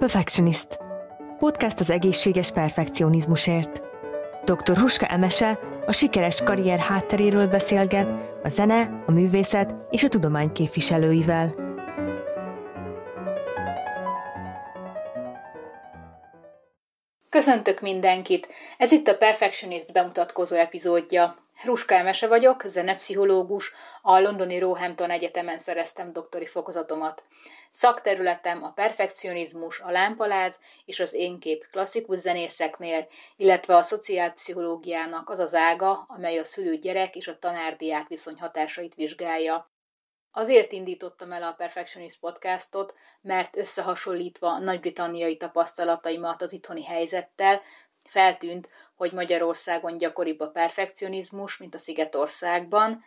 Perfectionist. Podcast az egészséges perfekcionizmusért. Dr. Huska Emese a sikeres karrier hátteréről beszélget a zene, a művészet és a tudomány képviselőivel. Köszöntök mindenkit! Ez itt a Perfectionist bemutatkozó epizódja. Ruska Emese vagyok, zenepszichológus, a londoni Roehampton Egyetemen szereztem doktori fokozatomat. Szakterületem a perfekcionizmus, a lámpaláz és az énkép klasszikus zenészeknél, illetve a szociálpszichológiának az az ága, amely a szülő-gyerek és a tanárdiák viszony hatásait vizsgálja. Azért indítottam el a Perfectionist podcastot, mert összehasonlítva nagy-britanniai tapasztalataimat az itthoni helyzettel, feltűnt, hogy Magyarországon gyakoribb a perfekcionizmus, mint a Szigetországban,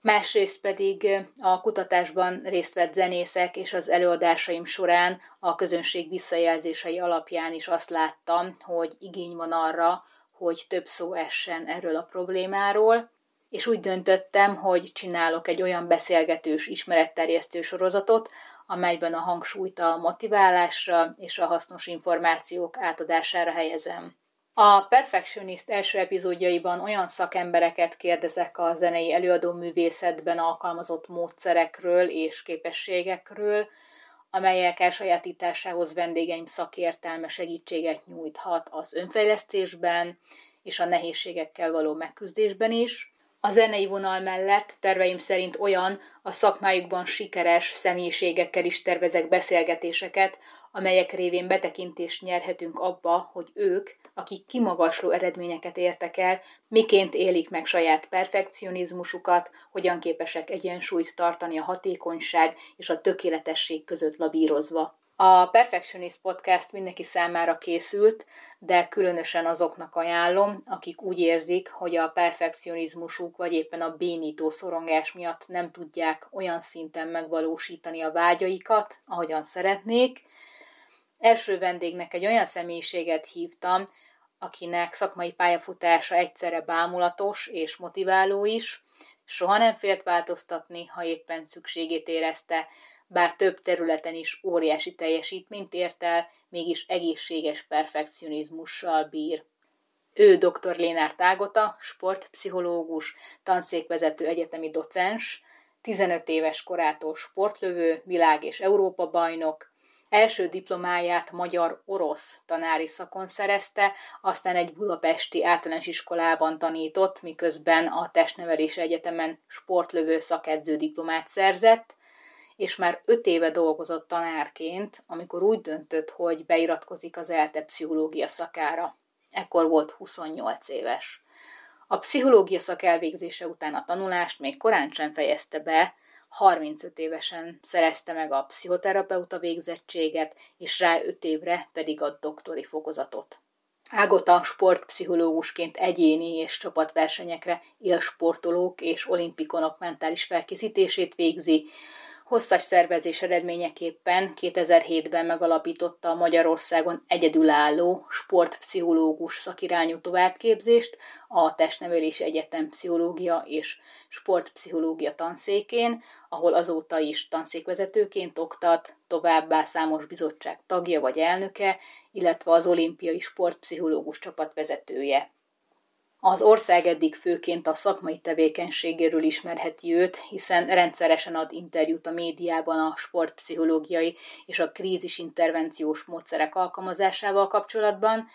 másrészt pedig a kutatásban részt vett zenészek és az előadásaim során a közönség visszajelzései alapján is azt láttam, hogy igény van arra, hogy több szó essen erről a problémáról, és úgy döntöttem, hogy csinálok egy olyan beszélgetős ismeretterjesztő sorozatot, amelyben a hangsúlyt a motiválásra és a hasznos információk átadására helyezem. A Perfectionist első epizódjaiban olyan szakembereket kérdezek a zenei előadó művészetben alkalmazott módszerekről és képességekről, amelyek elsajátításához vendégeim szakértelme segítséget nyújthat az önfejlesztésben és a nehézségekkel való megküzdésben is. A zenei vonal mellett terveim szerint olyan a szakmájukban sikeres személyiségekkel is tervezek beszélgetéseket, amelyek révén betekintést nyerhetünk abba, hogy ők akik kimagasló eredményeket értek el, miként élik meg saját perfekcionizmusukat, hogyan képesek egyensúlyt tartani a hatékonyság és a tökéletesség között labírozva. A Perfectionist Podcast mindenki számára készült, de különösen azoknak ajánlom, akik úgy érzik, hogy a perfekcionizmusuk vagy éppen a bénító szorongás miatt nem tudják olyan szinten megvalósítani a vágyaikat, ahogyan szeretnék. Első vendégnek egy olyan személyiséget hívtam, akinek szakmai pályafutása egyszerre bámulatos és motiváló is, soha nem félt változtatni, ha éppen szükségét érezte, bár több területen is óriási teljesítményt ért el, mégis egészséges perfekcionizmussal bír. Ő dr. Lénár Tágota, sportpszichológus, tanszékvezető egyetemi docens, 15 éves korától sportlövő, világ- és Európa bajnok, Első diplomáját magyar-orosz tanári szakon szerezte, aztán egy budapesti általános iskolában tanított, miközben a Testnevelés Egyetemen sportlövő szakedző diplomát szerzett, és már öt éve dolgozott tanárként, amikor úgy döntött, hogy beiratkozik az ELTE pszichológia szakára. Ekkor volt 28 éves. A pszichológia szak elvégzése után a tanulást még korán sem fejezte be, 35 évesen szerezte meg a pszichoterapeuta végzettséget, és rá 5 évre pedig a doktori fokozatot. Ágota sportpszichológusként egyéni és csapatversenyekre élsportolók és olimpikonok mentális felkészítését végzi, Hosszas szervezés eredményeképpen 2007-ben megalapította a Magyarországon egyedülálló sportpszichológus szakirányú továbbképzést a Testnevelési Egyetem Pszichológia és Sportpszichológia tanszékén, ahol azóta is tanszékvezetőként oktat, továbbá számos bizottság tagja vagy elnöke, illetve az olimpiai sportpszichológus csapatvezetője. Az ország eddig főként a szakmai tevékenységéről ismerheti őt, hiszen rendszeresen ad interjút a médiában a sportpszichológiai és a krízisintervenciós módszerek alkalmazásával kapcsolatban,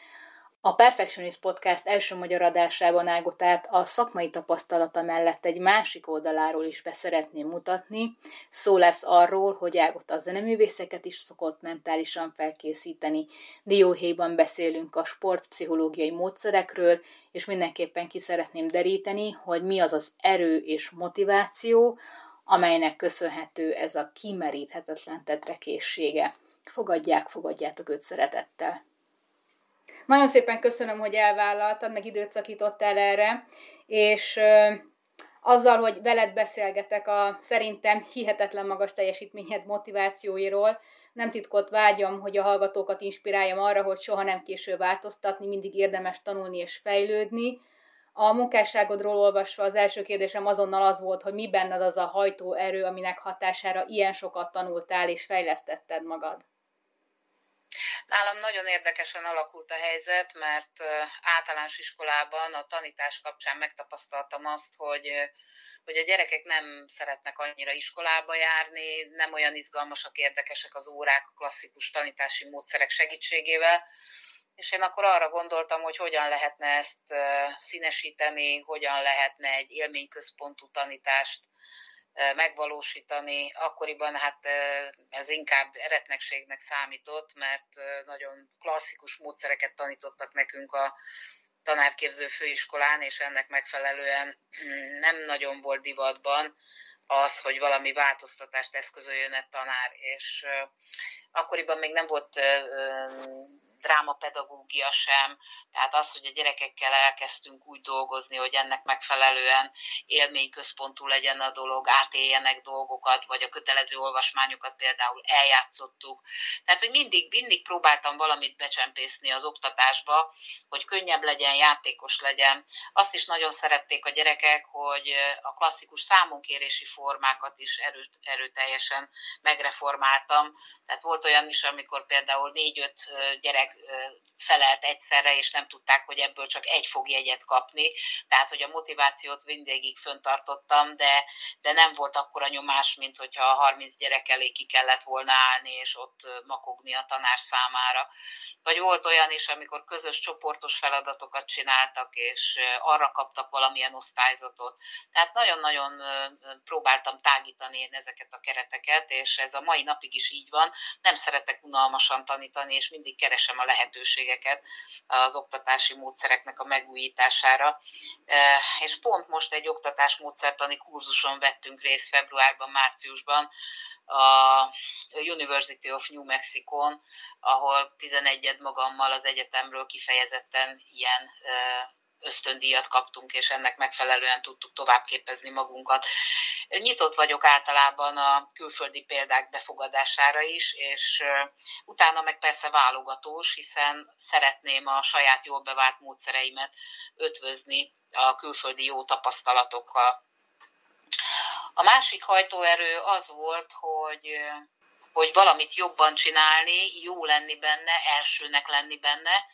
a Perfectionist Podcast első magyar adásában Ágotát a szakmai tapasztalata mellett egy másik oldaláról is beszeretném mutatni. Szó lesz arról, hogy Ágota a zeneművészeket is szokott mentálisan felkészíteni. Dióhéjban beszélünk a sportpszichológiai módszerekről, és mindenképpen ki szeretném deríteni, hogy mi az az erő és motiváció, amelynek köszönhető ez a kimeríthetetlen tetrekészsége. Fogadják, fogadjátok őt szeretettel! Nagyon szépen köszönöm, hogy elvállaltad, meg időt szakítottál erre, és azzal, hogy veled beszélgetek a szerintem hihetetlen magas teljesítményed motivációiról, nem titkot vágyam, hogy a hallgatókat inspiráljam arra, hogy soha nem késő változtatni, mindig érdemes tanulni és fejlődni. A munkásságodról olvasva az első kérdésem azonnal az volt, hogy mi benned az a hajtóerő, aminek hatására ilyen sokat tanultál és fejlesztetted magad. Nálam nagyon érdekesen alakult a helyzet, mert általános iskolában a tanítás kapcsán megtapasztaltam azt, hogy hogy a gyerekek nem szeretnek annyira iskolába járni, nem olyan izgalmasak, érdekesek az órák a klasszikus tanítási módszerek segítségével, és én akkor arra gondoltam, hogy hogyan lehetne ezt színesíteni, hogyan lehetne egy élményközpontú tanítást megvalósítani. Akkoriban hát ez inkább eretnekségnek számított, mert nagyon klasszikus módszereket tanítottak nekünk a tanárképző főiskolán, és ennek megfelelően nem nagyon volt divatban az, hogy valami változtatást eszközöljön egy tanár, és akkoriban még nem volt drámapedagógia sem, tehát az, hogy a gyerekekkel elkezdtünk úgy dolgozni, hogy ennek megfelelően élményközpontú legyen a dolog, átéljenek dolgokat, vagy a kötelező olvasmányokat például eljátszottuk. Tehát, hogy mindig, mindig próbáltam valamit becsempészni az oktatásba, hogy könnyebb legyen, játékos legyen. Azt is nagyon szerették a gyerekek, hogy a klasszikus számonkérési formákat is erőt, erőteljesen megreformáltam. Tehát volt olyan is, amikor például négy-öt gyerek felelt egyszerre, és nem tudták, hogy ebből csak egy fog jegyet kapni. Tehát, hogy a motivációt mindegyik föntartottam, de, de nem volt akkora nyomás, mint hogyha a 30 gyerek elé ki kellett volna állni, és ott makogni a tanár számára. Vagy volt olyan is, amikor közös csoportos feladatokat csináltak, és arra kaptak valamilyen osztályzatot. Tehát nagyon-nagyon próbáltam tágítani én ezeket a kereteket, és ez a mai napig is így van. Nem szeretek unalmasan tanítani, és mindig keresem a lehetőségeket az oktatási módszereknek a megújítására. És pont most egy oktatásmódszertani kurzuson vettünk részt februárban, márciusban, a University of New Mexico-n, ahol 11 magammal az egyetemről kifejezetten ilyen ösztöndíjat kaptunk, és ennek megfelelően tudtuk továbbképezni magunkat. Nyitott vagyok általában a külföldi példák befogadására is, és utána meg persze válogatós, hiszen szeretném a saját jól bevált módszereimet ötvözni a külföldi jó tapasztalatokkal. A másik hajtóerő az volt, hogy hogy valamit jobban csinálni, jó lenni benne, elsőnek lenni benne,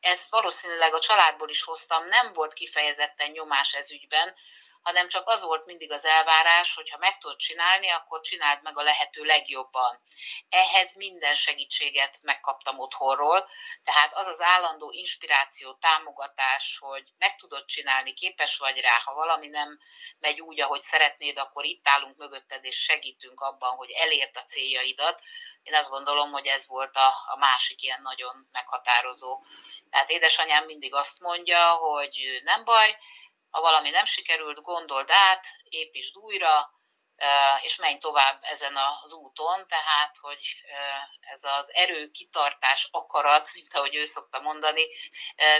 ezt valószínűleg a családból is hoztam, nem volt kifejezetten nyomás ez ügyben, hanem csak az volt mindig az elvárás, hogy ha meg tudod csinálni, akkor csináld meg a lehető legjobban. Ehhez minden segítséget megkaptam otthonról, tehát az az állandó inspiráció, támogatás, hogy meg tudod csinálni, képes vagy rá, ha valami nem megy úgy, ahogy szeretnéd, akkor itt állunk mögötted, és segítünk abban, hogy elérd a céljaidat. Én azt gondolom, hogy ez volt a, a másik ilyen nagyon meghatározó. Tehát édesanyám mindig azt mondja, hogy nem baj, ha valami nem sikerült, gondold át, építsd újra, és menj tovább ezen az úton, tehát, hogy ez az erő, kitartás, akarat, mint ahogy ő szokta mondani,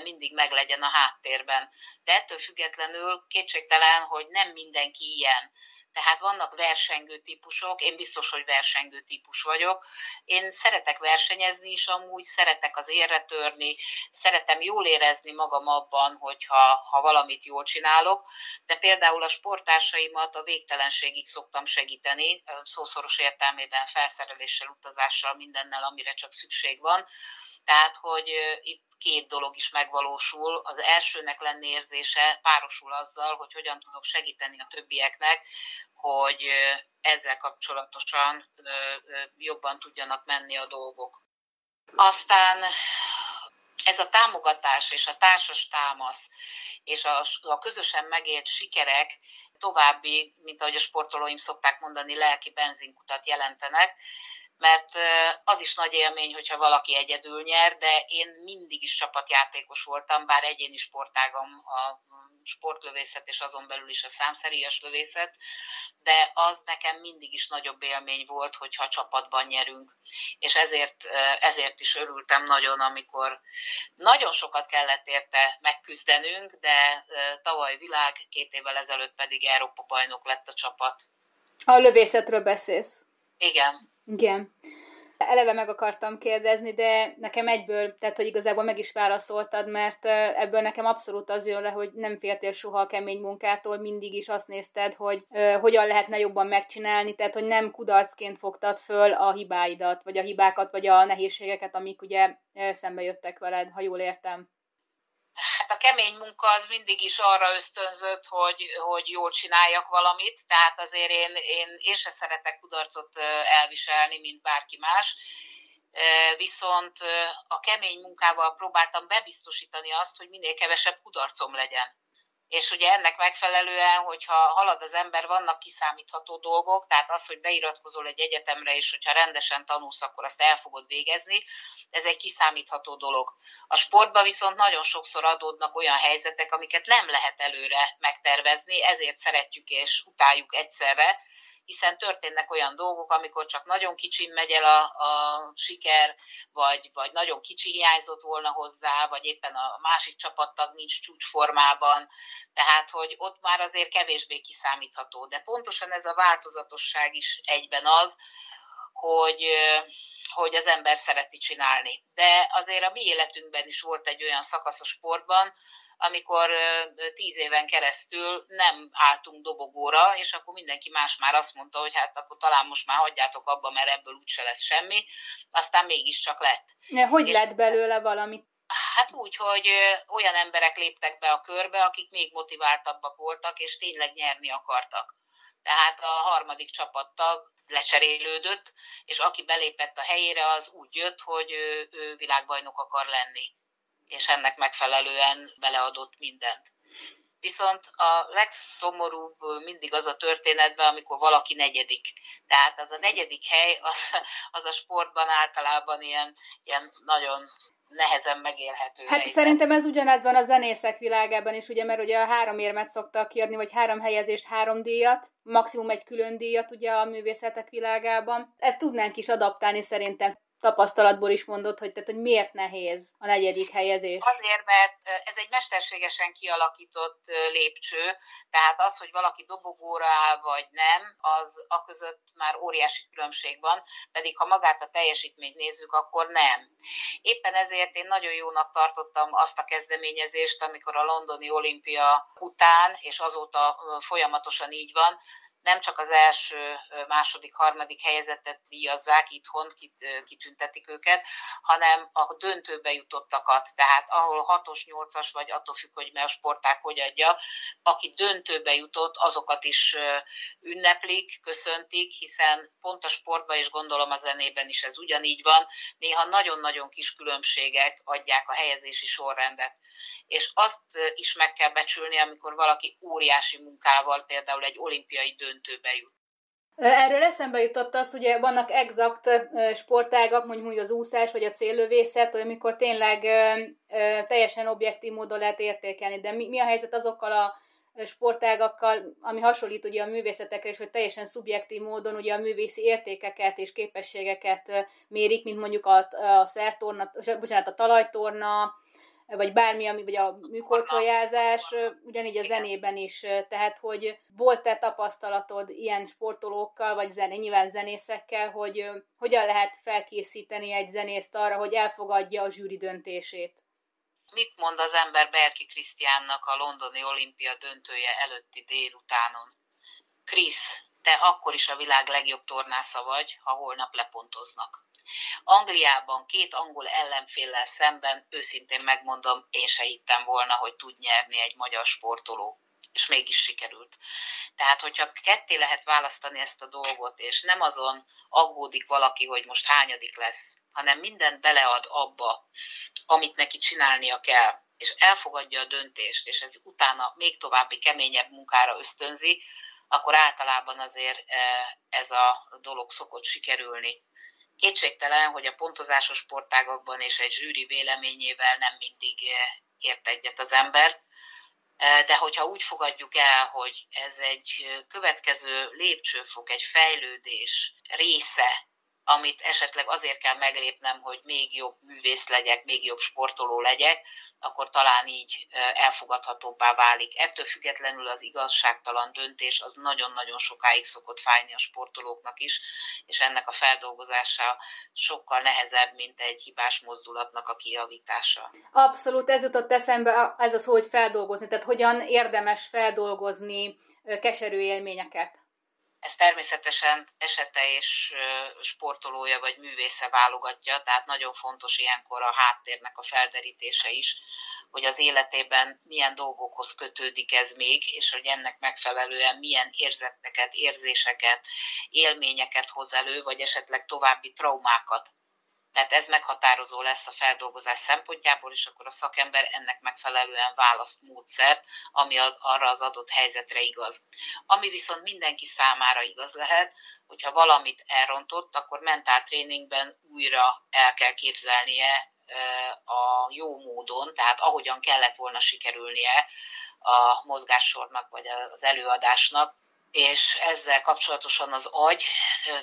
mindig meglegyen a háttérben. De ettől függetlenül kétségtelen, hogy nem mindenki ilyen. Tehát vannak versengő típusok, én biztos, hogy versengő típus vagyok. Én szeretek versenyezni is amúgy, szeretek az érre törni, szeretem jól érezni magam abban, hogyha ha valamit jól csinálok, de például a sportársaimat a végtelenségig szoktam segíteni, szószoros értelmében felszereléssel, utazással, mindennel, amire csak szükség van. Tehát, hogy itt két dolog is megvalósul. Az elsőnek lenni érzése párosul azzal, hogy hogyan tudok segíteni a többieknek, hogy ezzel kapcsolatosan jobban tudjanak menni a dolgok. Aztán ez a támogatás és a társas támasz és a, a közösen megélt sikerek további, mint ahogy a sportolóim szokták mondani, lelki benzinkutat jelentenek, mert az is nagy élmény, hogyha valaki egyedül nyer, de én mindig is csapatjátékos voltam, bár egyéni sportágam a sportlövészet, és azon belül is a számszeríjas lövészet, de az nekem mindig is nagyobb élmény volt, hogyha csapatban nyerünk. És ezért, ezért is örültem nagyon, amikor nagyon sokat kellett érte megküzdenünk, de tavaly világ, két évvel ezelőtt pedig Európa bajnok lett a csapat. A lövészetről beszélsz? Igen. Igen. Eleve meg akartam kérdezni, de nekem egyből, tehát hogy igazából meg is válaszoltad, mert ebből nekem abszolút az jön le, hogy nem féltél soha a kemény munkától, mindig is azt nézted, hogy uh, hogyan lehetne jobban megcsinálni, tehát hogy nem kudarcként fogtad föl a hibáidat, vagy a hibákat, vagy a nehézségeket, amik ugye szembe jöttek veled, ha jól értem. Kemény munka az mindig is arra ösztönzött, hogy, hogy jól csináljak valamit, tehát azért én, én, én se szeretek kudarcot elviselni, mint bárki más, viszont a kemény munkával próbáltam bebiztosítani azt, hogy minél kevesebb kudarcom legyen és ugye ennek megfelelően, hogyha halad az ember, vannak kiszámítható dolgok, tehát az, hogy beiratkozol egy egyetemre, és hogyha rendesen tanulsz, akkor azt el fogod végezni, ez egy kiszámítható dolog. A sportban viszont nagyon sokszor adódnak olyan helyzetek, amiket nem lehet előre megtervezni, ezért szeretjük és utáljuk egyszerre, hiszen történnek olyan dolgok, amikor csak nagyon kicsin megy el a, a siker, vagy, vagy nagyon kicsi hiányzott volna hozzá, vagy éppen a másik csapattag nincs csúcsformában, tehát hogy ott már azért kevésbé kiszámítható. De pontosan ez a változatosság is egyben az, hogy hogy az ember szereti csinálni. De azért a mi életünkben is volt egy olyan szakasz a sportban, amikor tíz éven keresztül nem álltunk dobogóra, és akkor mindenki más már azt mondta, hogy hát akkor talán most már hagyjátok abba, mert ebből úgyse lesz semmi, aztán mégiscsak lett. Ne, hogy és, lett belőle valami? Hát úgy, hogy olyan emberek léptek be a körbe, akik még motiváltabbak voltak, és tényleg nyerni akartak. Tehát a harmadik csapattag lecserélődött, és aki belépett a helyére, az úgy jött, hogy ő, ő világbajnok akar lenni és ennek megfelelően beleadott mindent. Viszont a legszomorúbb mindig az a történetben, amikor valaki negyedik. Tehát az a negyedik hely, az, az a sportban általában ilyen, ilyen nagyon nehezen megélhető Hát helyzet. szerintem ez ugyanez van a zenészek világában is, ugye, mert ugye a három érmet szoktak kiadni, vagy három helyezést, három díjat, maximum egy külön díjat ugye a művészetek világában. Ezt tudnánk is adaptálni szerintem tapasztalatból is mondod, hogy, tehát, hogy miért nehéz a negyedik helyezés? Azért, mert ez egy mesterségesen kialakított lépcső, tehát az, hogy valaki dobogóra áll vagy nem, az a között már óriási különbség van, pedig ha magát a teljesítményt nézzük, akkor nem. Éppen ezért én nagyon jónak tartottam azt a kezdeményezést, amikor a londoni olimpia után, és azóta folyamatosan így van, nem csak az első, második, harmadik helyezettet díjazzák itthon, kitüntetik őket, hanem a döntőbe jutottakat, tehát ahol 6-os, 8-as, vagy attól függ, hogy a sporták hogy adja, aki döntőbe jutott, azokat is ünneplik, köszöntik, hiszen pont a sportban és gondolom a zenében is ez ugyanígy van, néha nagyon-nagyon kis különbségek adják a helyezési sorrendet és azt is meg kell becsülni, amikor valaki óriási munkával például egy olimpiai döntőbe jut. Erről eszembe jutott az, ugye vannak exakt sportágak, mondjuk az úszás vagy a céllövészet, amikor tényleg teljesen objektív módon lehet értékelni, de mi, mi a helyzet azokkal a sportágakkal, ami hasonlít ugye a művészetekre, és hogy teljesen szubjektív módon ugye a művészi értékeket és képességeket mérik, mint mondjuk a, a szertorna, bocsánat, a talajtorna, vagy bármi, ami, vagy a műkorcsolyázás, ugyanígy a zenében is, tehát hogy volt-e tapasztalatod ilyen sportolókkal, vagy zené, nyilván zenészekkel, hogy hogyan lehet felkészíteni egy zenészt arra, hogy elfogadja a zsűri döntését? Mit mond az ember Berki Krisztiánnak a londoni olimpia döntője előtti délutánon? Krisz, te akkor is a világ legjobb tornásza vagy, ha holnap lepontoznak. Angliában két angol ellenféllel szemben, őszintén megmondom, én se hittem volna, hogy tud nyerni egy magyar sportoló és mégis sikerült. Tehát, hogyha ketté lehet választani ezt a dolgot, és nem azon aggódik valaki, hogy most hányadik lesz, hanem mindent belead abba, amit neki csinálnia kell, és elfogadja a döntést, és ez utána még további keményebb munkára ösztönzi, akkor általában azért eh, ez a dolog szokott sikerülni. Kétségtelen, hogy a pontozásos sportágokban és egy zsűri véleményével nem mindig eh, ért egyet az ember, eh, de hogyha úgy fogadjuk el, hogy ez egy következő lépcsőfok, egy fejlődés része, amit esetleg azért kell meglépnem, hogy még jobb művész legyek, még jobb sportoló legyek, akkor talán így elfogadhatóbbá válik. Ettől függetlenül az igazságtalan döntés az nagyon-nagyon sokáig szokott fájni a sportolóknak is, és ennek a feldolgozása sokkal nehezebb, mint egy hibás mozdulatnak a kijavítása. Abszolút, ez jutott eszembe, ez az, hogy feldolgozni, tehát hogyan érdemes feldolgozni keserű élményeket. Ez természetesen esete és sportolója vagy művésze válogatja, tehát nagyon fontos ilyenkor a háttérnek a felderítése is, hogy az életében milyen dolgokhoz kötődik ez még, és hogy ennek megfelelően milyen érzeteket, érzéseket, élményeket hoz elő, vagy esetleg további traumákat mert ez meghatározó lesz a feldolgozás szempontjából, és akkor a szakember ennek megfelelően választ módszert, ami arra az adott helyzetre igaz. Ami viszont mindenki számára igaz lehet, hogyha valamit elrontott, akkor mentál tréningben újra el kell képzelnie a jó módon, tehát ahogyan kellett volna sikerülnie a mozgássornak vagy az előadásnak, és ezzel kapcsolatosan az agy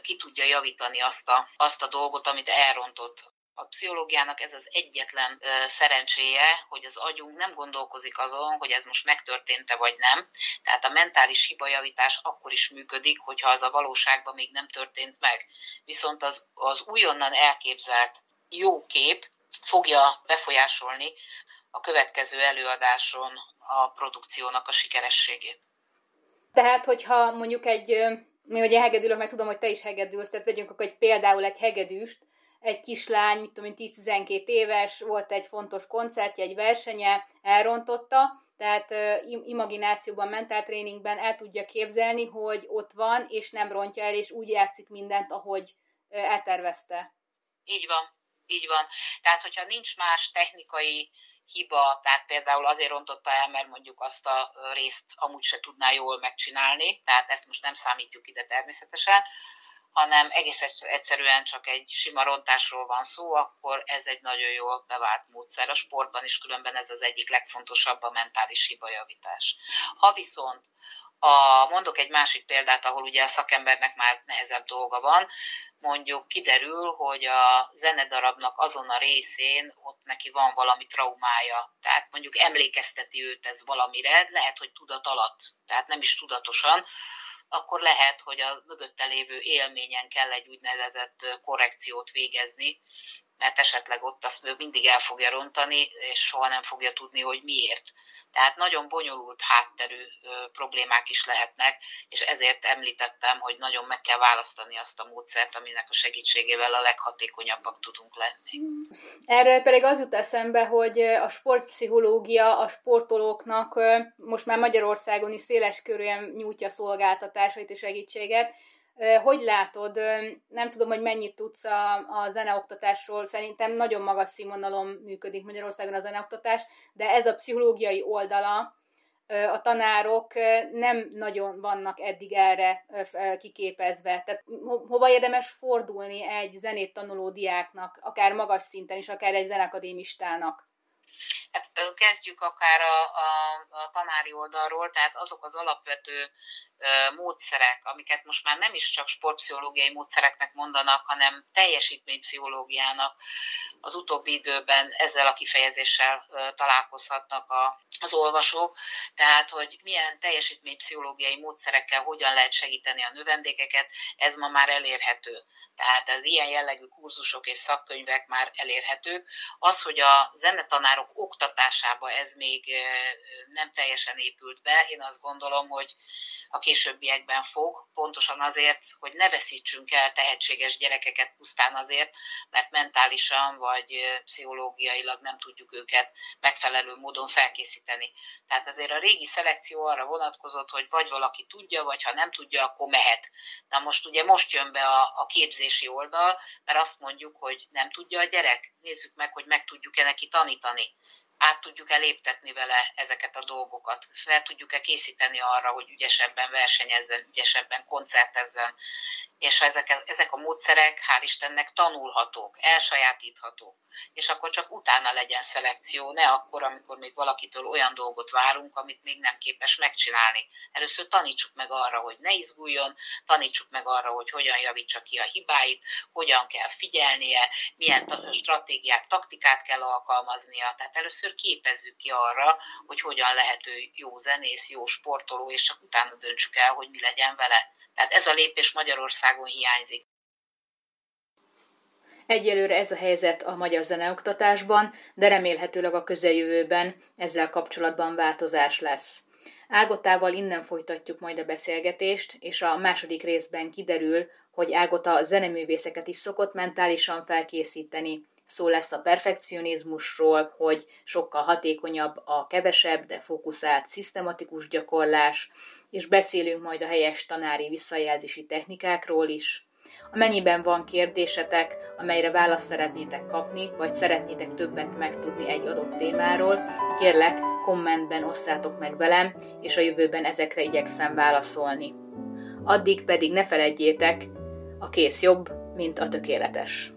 ki tudja javítani azt a, azt a dolgot, amit elrontott. A pszichológiának ez az egyetlen szerencséje, hogy az agyunk nem gondolkozik azon, hogy ez most megtörtént-e vagy nem. Tehát a mentális hibajavítás akkor is működik, hogyha az a valóságban még nem történt meg. Viszont az, az újonnan elképzelt jó kép fogja befolyásolni a következő előadáson a produkciónak a sikerességét. Tehát, hogyha mondjuk egy, mi ugye hegedülök, meg tudom, hogy te is hegedülsz, tehát vegyünk akkor egy, például egy hegedűst, egy kislány, mit tudom 10-12 éves, volt egy fontos koncertje, egy versenye, elrontotta, tehát imaginációban, mentáltréningben el tudja képzelni, hogy ott van, és nem rontja el, és úgy játszik mindent, ahogy eltervezte. Így van, így van. Tehát, hogyha nincs más technikai hiba, tehát például azért rontotta el, mert mondjuk azt a részt amúgy se tudná jól megcsinálni, tehát ezt most nem számítjuk ide természetesen, hanem egész egyszerűen csak egy sima rontásról van szó, akkor ez egy nagyon jól bevált módszer. A sportban is különben ez az egyik legfontosabb a mentális hibajavítás. Ha viszont a, mondok egy másik példát, ahol ugye a szakembernek már nehezebb dolga van, mondjuk kiderül, hogy a zenedarabnak azon a részén ott neki van valami traumája, tehát mondjuk emlékezteti őt ez valamire, lehet, hogy tudat alatt, tehát nem is tudatosan, akkor lehet, hogy a mögötte lévő élményen kell egy úgynevezett korrekciót végezni, mert esetleg ott azt ő mindig el fogja rontani, és soha nem fogja tudni, hogy miért. Tehát nagyon bonyolult hátterű problémák is lehetnek, és ezért említettem, hogy nagyon meg kell választani azt a módszert, aminek a segítségével a leghatékonyabbak tudunk lenni. Erről pedig az jut eszembe, hogy a sportpszichológia a sportolóknak most már Magyarországon is széles körűen nyújtja szolgáltatásait és segítséget, hogy látod, nem tudom, hogy mennyit tudsz a, a zeneoktatásról, szerintem nagyon magas színvonalon működik Magyarországon a zeneoktatás, de ez a pszichológiai oldala, a tanárok nem nagyon vannak eddig erre kiképezve. Tehát hova érdemes fordulni egy zenét tanuló diáknak, akár magas szinten is, akár egy zenekadémistának? Hát kezdjük akár a, a, a tanári oldalról, tehát azok az alapvető módszerek, amiket most már nem is csak sportpszichológiai módszereknek mondanak, hanem teljesítménypszichológiának az utóbbi időben ezzel a kifejezéssel találkozhatnak a, az olvasók, tehát hogy milyen teljesítménypszichológiai módszerekkel hogyan lehet segíteni a növendékeket, ez ma már elérhető. Tehát az ilyen jellegű kurzusok és szakkönyvek már elérhetők. Az, hogy a zenetanárok oktatásába ez még nem teljesen épült be, én azt gondolom, hogy a későbbiekben fog, pontosan azért, hogy ne veszítsünk el tehetséges gyerekeket pusztán azért, mert mentálisan vagy pszichológiailag nem tudjuk őket megfelelő módon felkészíteni. Tehát azért a régi szelekció arra vonatkozott, hogy vagy valaki tudja, vagy ha nem tudja, akkor mehet. Na most ugye most jön be a, a képzési oldal, mert azt mondjuk, hogy nem tudja a gyerek, nézzük meg, hogy meg tudjuk-e neki tanítani át tudjuk eléptetni vele ezeket a dolgokat, fel tudjuk-e készíteni arra, hogy ügyesebben versenyezzen, ügyesebben koncertezzen, és ezek, ezek a módszerek, hál' Istennek tanulhatók, elsajátíthatók, és akkor csak utána legyen szelekció, ne akkor, amikor még valakitől olyan dolgot várunk, amit még nem képes megcsinálni. Először tanítsuk meg arra, hogy ne izguljon, tanítsuk meg arra, hogy hogyan javítsa ki a hibáit, hogyan kell figyelnie, milyen stratégiát, taktikát kell alkalmaznia. Tehát először képezzük ki arra, hogy hogyan lehet ő jó zenész, jó sportoló, és csak utána döntsük el, hogy mi legyen vele. Tehát ez a lépés Magyarországon hiányzik. Egyelőre ez a helyzet a magyar zeneoktatásban, de remélhetőleg a közeljövőben ezzel kapcsolatban változás lesz. Ágotával innen folytatjuk majd a beszélgetést, és a második részben kiderül, hogy Ágota zeneművészeket is szokott mentálisan felkészíteni. Szó lesz a perfekcionizmusról, hogy sokkal hatékonyabb a kevesebb, de fókuszált, szisztematikus gyakorlás, és beszélünk majd a helyes tanári visszajelzési technikákról is. Amennyiben van kérdésetek, amelyre választ szeretnétek kapni, vagy szeretnétek többet megtudni egy adott témáról, kérlek, kommentben osszátok meg velem, és a jövőben ezekre igyekszem válaszolni. Addig pedig ne feledjétek, a kész jobb, mint a tökéletes.